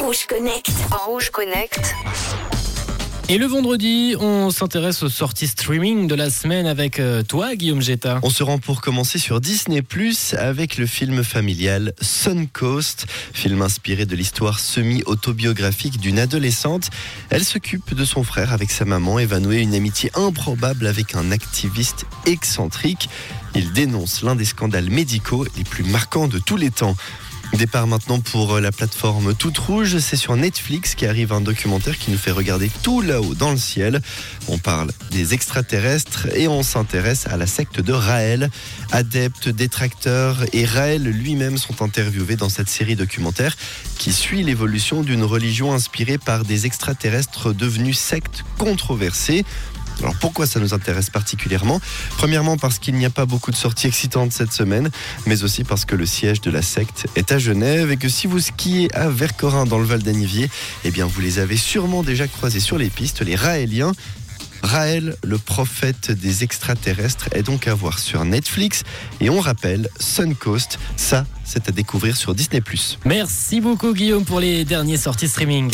Rouge Connect. Rouge Connect. Et le vendredi, on s'intéresse aux sorties streaming de la semaine avec euh, toi, Guillaume Jetta. On se rend pour commencer sur Disney Plus avec le film familial Suncoast, film inspiré de l'histoire semi-autobiographique d'une adolescente. Elle s'occupe de son frère avec sa maman et va nouer une amitié improbable avec un activiste excentrique. Il dénonce l'un des scandales médicaux les plus marquants de tous les temps. Départ maintenant pour la plateforme Toute Rouge. C'est sur Netflix qui arrive un documentaire qui nous fait regarder tout là-haut dans le ciel. On parle des extraterrestres et on s'intéresse à la secte de Raël. Adeptes, détracteurs et Raël lui-même sont interviewés dans cette série documentaire qui suit l'évolution d'une religion inspirée par des extraterrestres devenus sectes controversées. Alors pourquoi ça nous intéresse particulièrement? Premièrement parce qu'il n'y a pas beaucoup de sorties excitantes cette semaine, mais aussi parce que le siège de la secte est à Genève et que si vous skiez à Vercorin dans le Val d'Anivier, eh bien vous les avez sûrement déjà croisés sur les pistes, les Raéliens. Raël, le prophète des extraterrestres, est donc à voir sur Netflix. Et on rappelle, Suncoast, ça, c'est à découvrir sur Disney ⁇ Merci beaucoup Guillaume pour les dernières sorties streaming.